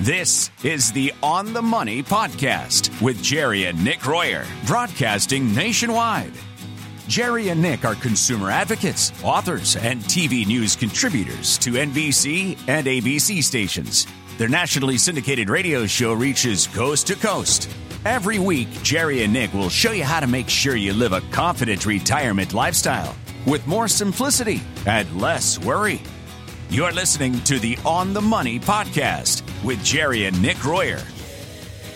This is the On the Money podcast with Jerry and Nick Royer, broadcasting nationwide. Jerry and Nick are consumer advocates, authors, and TV news contributors to NBC and ABC stations. Their nationally syndicated radio show reaches coast to coast. Every week, Jerry and Nick will show you how to make sure you live a confident retirement lifestyle with more simplicity and less worry. You're listening to the On the Money podcast with Jerry and Nick Royer.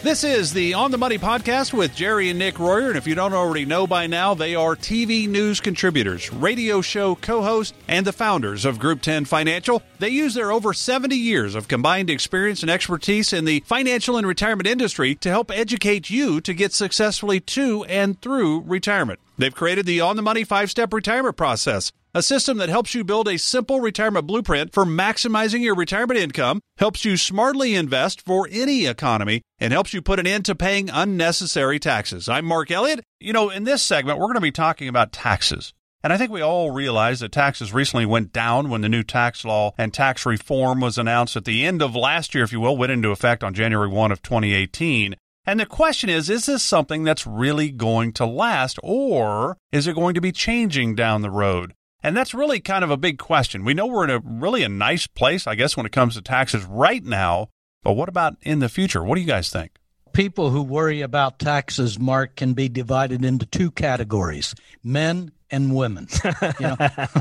This is the On the Money podcast with Jerry and Nick Royer. And if you don't already know by now, they are TV news contributors, radio show co hosts, and the founders of Group 10 Financial. They use their over 70 years of combined experience and expertise in the financial and retirement industry to help educate you to get successfully to and through retirement. They've created the On the Money five step retirement process a system that helps you build a simple retirement blueprint for maximizing your retirement income, helps you smartly invest for any economy, and helps you put an end to paying unnecessary taxes. I'm Mark Elliott. You know, in this segment, we're going to be talking about taxes. And I think we all realize that taxes recently went down when the new tax law and tax reform was announced at the end of last year, if you will, went into effect on January 1 of 2018. And the question is, is this something that's really going to last or is it going to be changing down the road? And that's really kind of a big question. We know we're in a really a nice place, I guess, when it comes to taxes right now. But what about in the future? What do you guys think? People who worry about taxes, Mark, can be divided into two categories men and women. You know,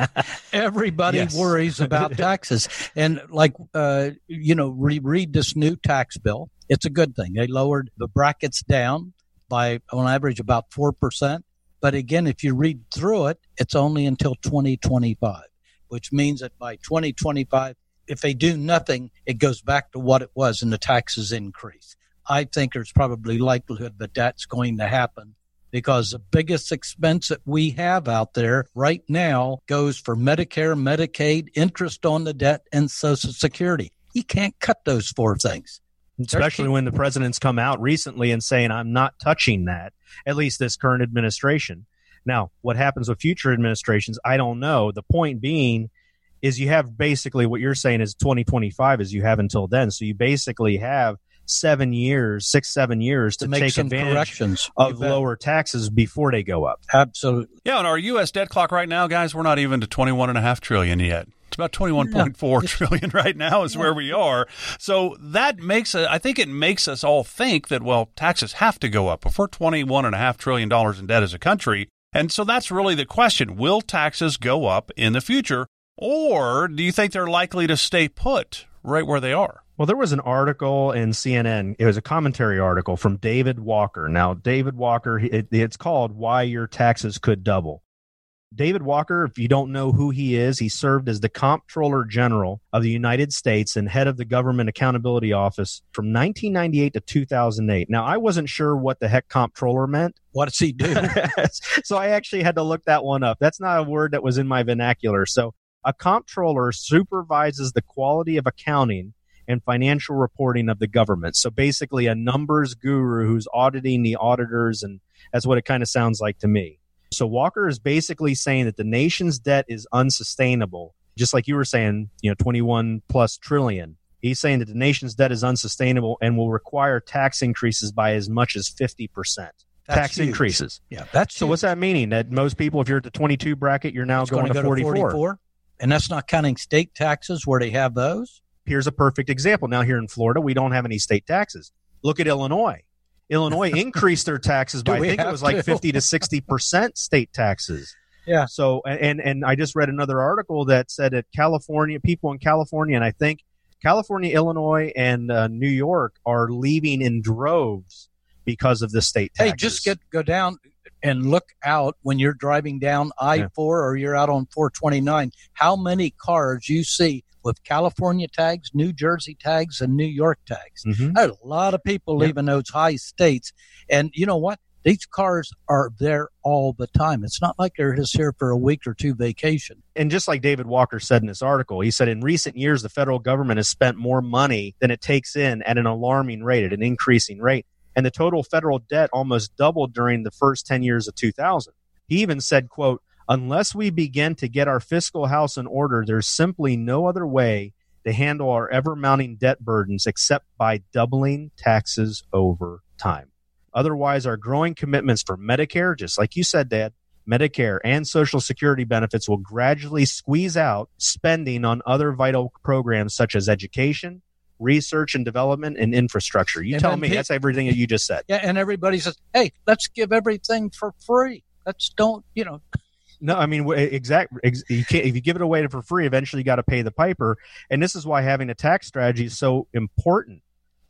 everybody yes. worries about taxes. And like, uh, you know, re- read this new tax bill. It's a good thing. They lowered the brackets down by, on average, about 4%. But again, if you read through it, it's only until 2025, which means that by 2025, if they do nothing, it goes back to what it was and the taxes increase. I think there's probably likelihood that that's going to happen because the biggest expense that we have out there right now goes for Medicare, Medicaid, interest on the debt, and Social Security. You can't cut those four things. Especially when the president's come out recently and saying, I'm not touching that at least this current administration. Now, what happens with future administrations, I don't know. The point being is you have basically what you're saying is 2025 is you have until then. So you basically have seven years, six, seven years to, to take advantage of lower taxes before they go up. Absolutely. Yeah, on our U.S. debt clock right now, guys, we're not even to 21 and a half trillion yet. It's about twenty-one point four trillion right now is yeah. where we are. So that makes I think it makes us all think that well, taxes have to go up. If we're twenty-one and a half trillion dollars in debt as a country, and so that's really the question: Will taxes go up in the future, or do you think they're likely to stay put right where they are? Well, there was an article in CNN. It was a commentary article from David Walker. Now, David Walker, it, it's called "Why Your Taxes Could Double." David Walker, if you don't know who he is, he served as the Comptroller General of the United States and head of the Government Accountability Office from 1998 to 2008. Now, I wasn't sure what the heck Comptroller meant. What does he do? so I actually had to look that one up. That's not a word that was in my vernacular. So a comptroller supervises the quality of accounting and financial reporting of the government. So basically a numbers guru who's auditing the auditors and that's what it kind of sounds like to me. So Walker is basically saying that the nation's debt is unsustainable, just like you were saying, you know, 21 plus trillion. He's saying that the nation's debt is unsustainable and will require tax increases by as much as 50%. That's tax huge. increases. Yeah, that's so. Huge. What's that meaning? That most people, if you're at the 22 bracket, you're now going, going, to, go 44. to 44. And that's not counting state taxes where they have those. Here's a perfect example. Now, here in Florida, we don't have any state taxes. Look at Illinois. Illinois increased their taxes by I think it was like 50 to 60% state taxes. Yeah. So and and I just read another article that said that California people in California and I think California, Illinois, and uh, New York are leaving in droves because of the state taxes. Hey, just get go down and look out when you're driving down I four yeah. or you're out on 429. How many cars you see with California tags, New Jersey tags, and New York tags. Mm-hmm. a lot of people yep. leaving those high states. And you know what? These cars are there all the time. It's not like they're just here for a week or two vacation. And just like David Walker said in this article, he said in recent years, the federal government has spent more money than it takes in at an alarming rate, at an increasing rate. And the total federal debt almost doubled during the first 10 years of 2000. He even said, quote, Unless we begin to get our fiscal house in order, there's simply no other way to handle our ever mounting debt burdens except by doubling taxes over time. Otherwise, our growing commitments for Medicare, just like you said, Dad, Medicare and Social Security benefits will gradually squeeze out spending on other vital programs such as education, research and development, and infrastructure. You And tell me. that's everything that you just said. Yeah, and everybody says, "Hey, let's give everything for free. Let's don't, you know." No, I mean, exact. Ex, you can't if you give it away for free. Eventually, you got to pay the piper, and this is why having a tax strategy is so important,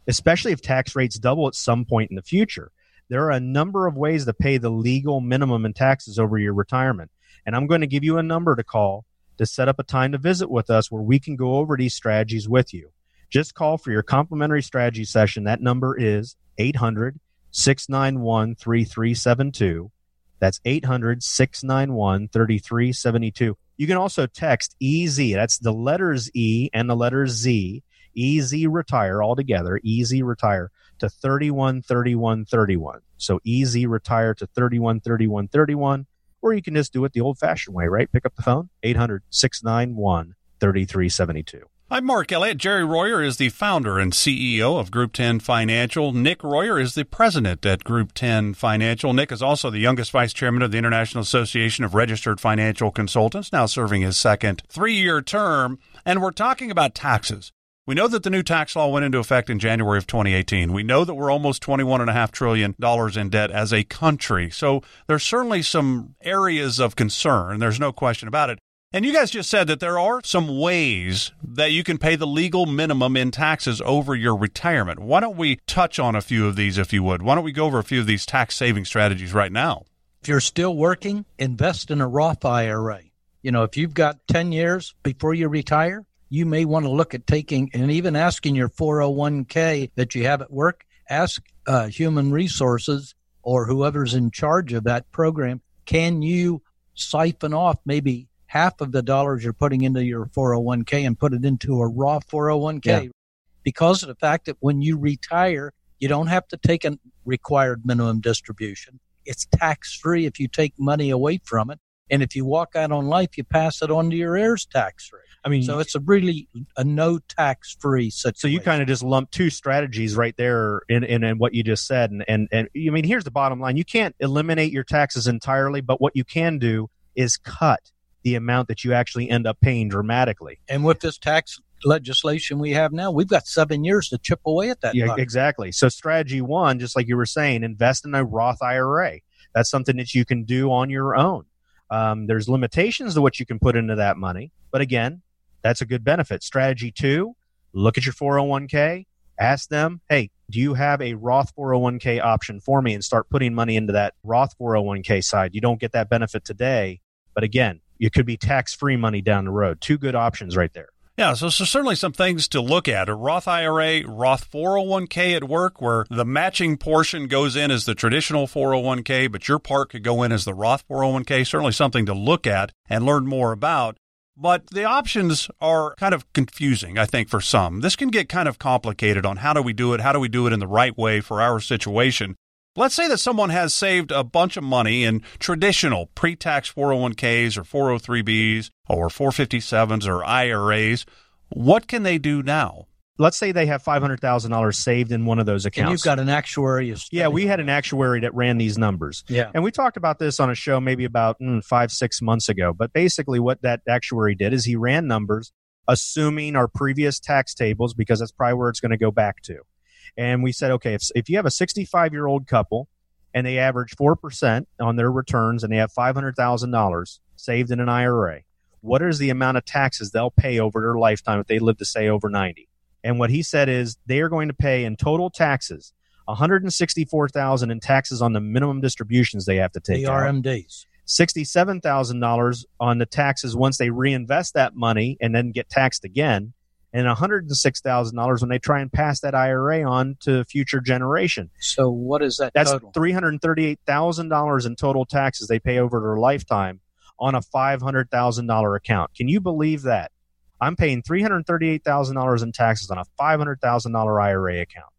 especially if tax rates double at some point in the future. There are a number of ways to pay the legal minimum in taxes over your retirement, and I'm going to give you a number to call to set up a time to visit with us where we can go over these strategies with you. Just call for your complimentary strategy session. That number is 800 691 3372. That's 800 691 3372. You can also text EZ. That's the letters E and the letters Z. EZ retire all together. EZ retire to 313131. So EZ retire to 313131. Or you can just do it the old fashioned way, right? Pick up the phone, 800 691 3372. I'm Mark Elliott. Jerry Royer is the founder and CEO of Group 10 Financial. Nick Royer is the president at Group 10 Financial. Nick is also the youngest vice chairman of the International Association of Registered Financial Consultants, now serving his second three year term. And we're talking about taxes. We know that the new tax law went into effect in January of 2018. We know that we're almost $21.5 trillion in debt as a country. So there's certainly some areas of concern. There's no question about it. And you guys just said that there are some ways that you can pay the legal minimum in taxes over your retirement. Why don't we touch on a few of these, if you would? Why don't we go over a few of these tax saving strategies right now? If you're still working, invest in a Roth IRA. You know, if you've got 10 years before you retire, you may want to look at taking and even asking your 401k that you have at work, ask uh, human resources or whoever's in charge of that program, can you siphon off maybe half of the dollars you're putting into your 401k and put it into a Roth 401k? Yeah. Because of the fact that when you retire, you don't have to take a required minimum distribution. It's tax free if you take money away from it. And if you walk out on life, you pass it on to your heirs tax free. I mean, So it's a really a no tax free situation. So you kind of just lump two strategies right there in, in, in what you just said. And, and, and I mean, here's the bottom line. You can't eliminate your taxes entirely, but what you can do is cut the amount that you actually end up paying dramatically. and with this tax legislation we have now, we've got seven years to chip away at that. Yeah, buck. exactly. So strategy one, just like you were saying, invest in a Roth IRA. That's something that you can do on your own. Um, there's limitations to what you can put into that money, but again, that's a good benefit. Strategy two, look at your 401k, ask them, hey, do you have a Roth 401k option for me and start putting money into that Roth 401k side? You don't get that benefit today, but again, it could be tax free money down the road. Two good options right there. Yeah, so, so certainly some things to look at. A Roth IRA, Roth 401k at work, where the matching portion goes in as the traditional 401k, but your part could go in as the Roth 401k. Certainly something to look at and learn more about. But the options are kind of confusing, I think, for some. This can get kind of complicated on how do we do it? How do we do it in the right way for our situation? Let's say that someone has saved a bunch of money in traditional pre tax 401ks or 403bs or 457s or IRAs. What can they do now? Let's say they have $500,000 saved in one of those accounts. And you've got an actuary. Yeah, we had an actuary that ran these numbers. Yeah. And we talked about this on a show maybe about mm, five, six months ago. But basically, what that actuary did is he ran numbers assuming our previous tax tables, because that's probably where it's going to go back to. And we said, okay, if, if you have a 65 year old couple and they average 4% on their returns and they have $500,000 saved in an IRA, what is the amount of taxes they'll pay over their lifetime if they live to say over 90? And what he said is they are going to pay in total taxes 164,000 in taxes on the minimum distributions they have to take the. RMDs. $67,000 on the taxes once they reinvest that money and then get taxed again, and $106,000 when they try and pass that IRA on to future generation. So what is that That's total? $338,000 in total taxes they pay over their lifetime on a $500,000 account. Can you believe that? I'm paying $338,000 in taxes on a $500,000 IRA account.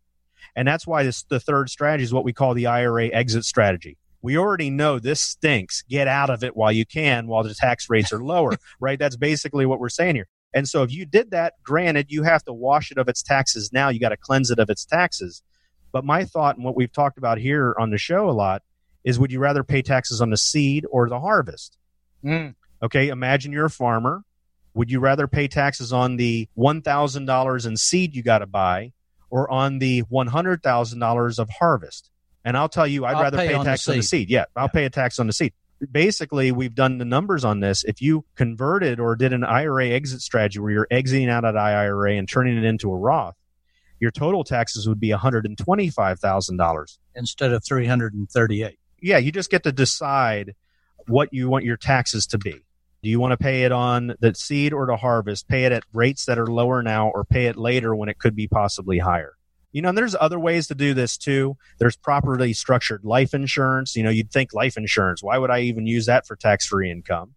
And that's why this, the third strategy is what we call the IRA exit strategy. We already know this stinks. Get out of it while you can while the tax rates are lower, right? That's basically what we're saying here. And so if you did that, granted, you have to wash it of its taxes now. You got to cleanse it of its taxes. But my thought and what we've talked about here on the show a lot is would you rather pay taxes on the seed or the harvest? Mm. Okay, imagine you're a farmer. Would you rather pay taxes on the $1,000 in seed you got to buy or on the $100,000 of harvest? And I'll tell you, I'd I'll rather pay pay, on the tax on the seed. seed. Yeah, I'll Yeah. pay a tax on the seed. Basically, we've done the numbers on this. If you converted or did an IRA exit strategy where you're exiting out of IRA and turning it into a Roth, your total taxes would be $125,000. instead of 338. Yeah, you just get to decide what you want your taxes to be. Do you want to pay it on the seed or the harvest? Pay it at rates that are lower now or pay it later when it could be possibly higher? You know, and there's other ways to do this too. There's properly structured life insurance. You know, you'd think life insurance. Why would I even use that for tax free income?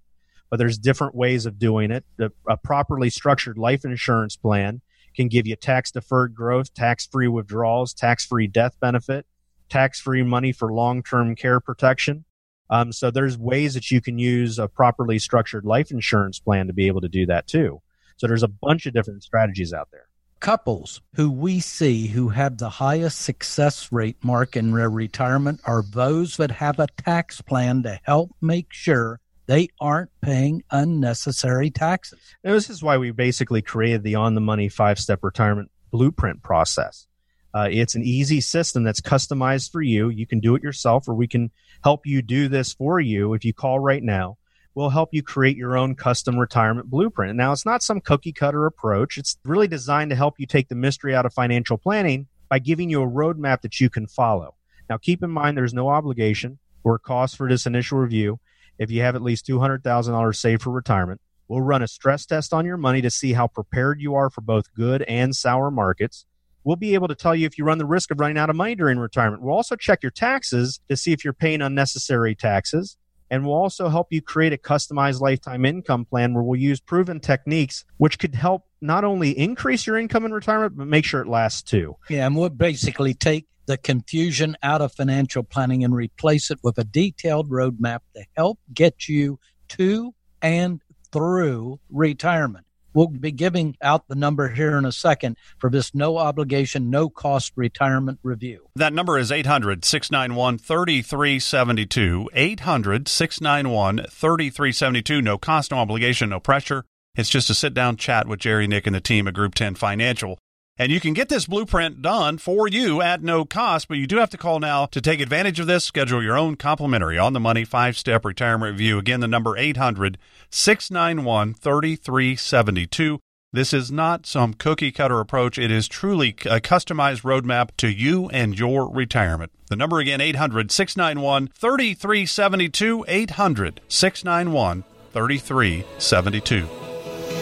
But there's different ways of doing it. The, a properly structured life insurance plan can give you tax deferred growth, tax free withdrawals, tax free death benefit, tax free money for long term care protection. Um, so there's ways that you can use a properly structured life insurance plan to be able to do that too. So there's a bunch of different strategies out there. Couples who we see who have the highest success rate mark in their retirement are those that have a tax plan to help make sure they aren't paying unnecessary taxes. And this is why we basically created the on the money five step retirement blueprint process. Uh, it's an easy system that's customized for you. You can do it yourself, or we can help you do this for you. If you call right now, we'll help you create your own custom retirement blueprint. Now, it's not some cookie cutter approach. It's really designed to help you take the mystery out of financial planning by giving you a roadmap that you can follow. Now, keep in mind there's no obligation or cost for this initial review. If you have at least $200,000 saved for retirement, we'll run a stress test on your money to see how prepared you are for both good and sour markets. We'll be able to tell you if you run the risk of running out of money during retirement. We'll also check your taxes to see if you're paying unnecessary taxes. And we'll also help you create a customized lifetime income plan where we'll use proven techniques which could help not only increase your income in retirement, but make sure it lasts too. Yeah, and we'll basically take the confusion out of financial planning and replace it with a detailed roadmap to help get you to and through retirement. We'll be giving out the number here in a second for this no obligation, no cost retirement review. That number is 800 691 3372. 800 691 3372. No cost, no obligation, no pressure. It's just a sit down chat with Jerry, Nick, and the team at Group 10 Financial. And you can get this blueprint done for you at no cost, but you do have to call now to take advantage of this. Schedule your own complimentary on the money five step retirement review. Again, the number 800 691 3372. This is not some cookie cutter approach. It is truly a customized roadmap to you and your retirement. The number again, 800 691 3372. 800 691 3372.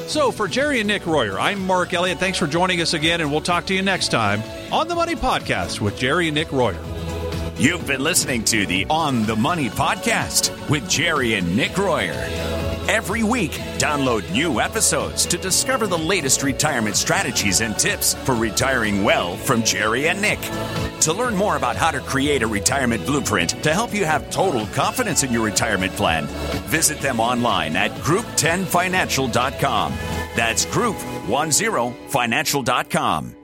So, for Jerry and Nick Royer, I'm Mark Elliott. Thanks for joining us again, and we'll talk to you next time on the Money Podcast with Jerry and Nick Royer. You've been listening to the On the Money podcast with Jerry and Nick Royer. Every week, download new episodes to discover the latest retirement strategies and tips for retiring well from Jerry and Nick. To learn more about how to create a retirement blueprint to help you have total confidence in your retirement plan, visit them online at group10financial.com. That's group10financial.com.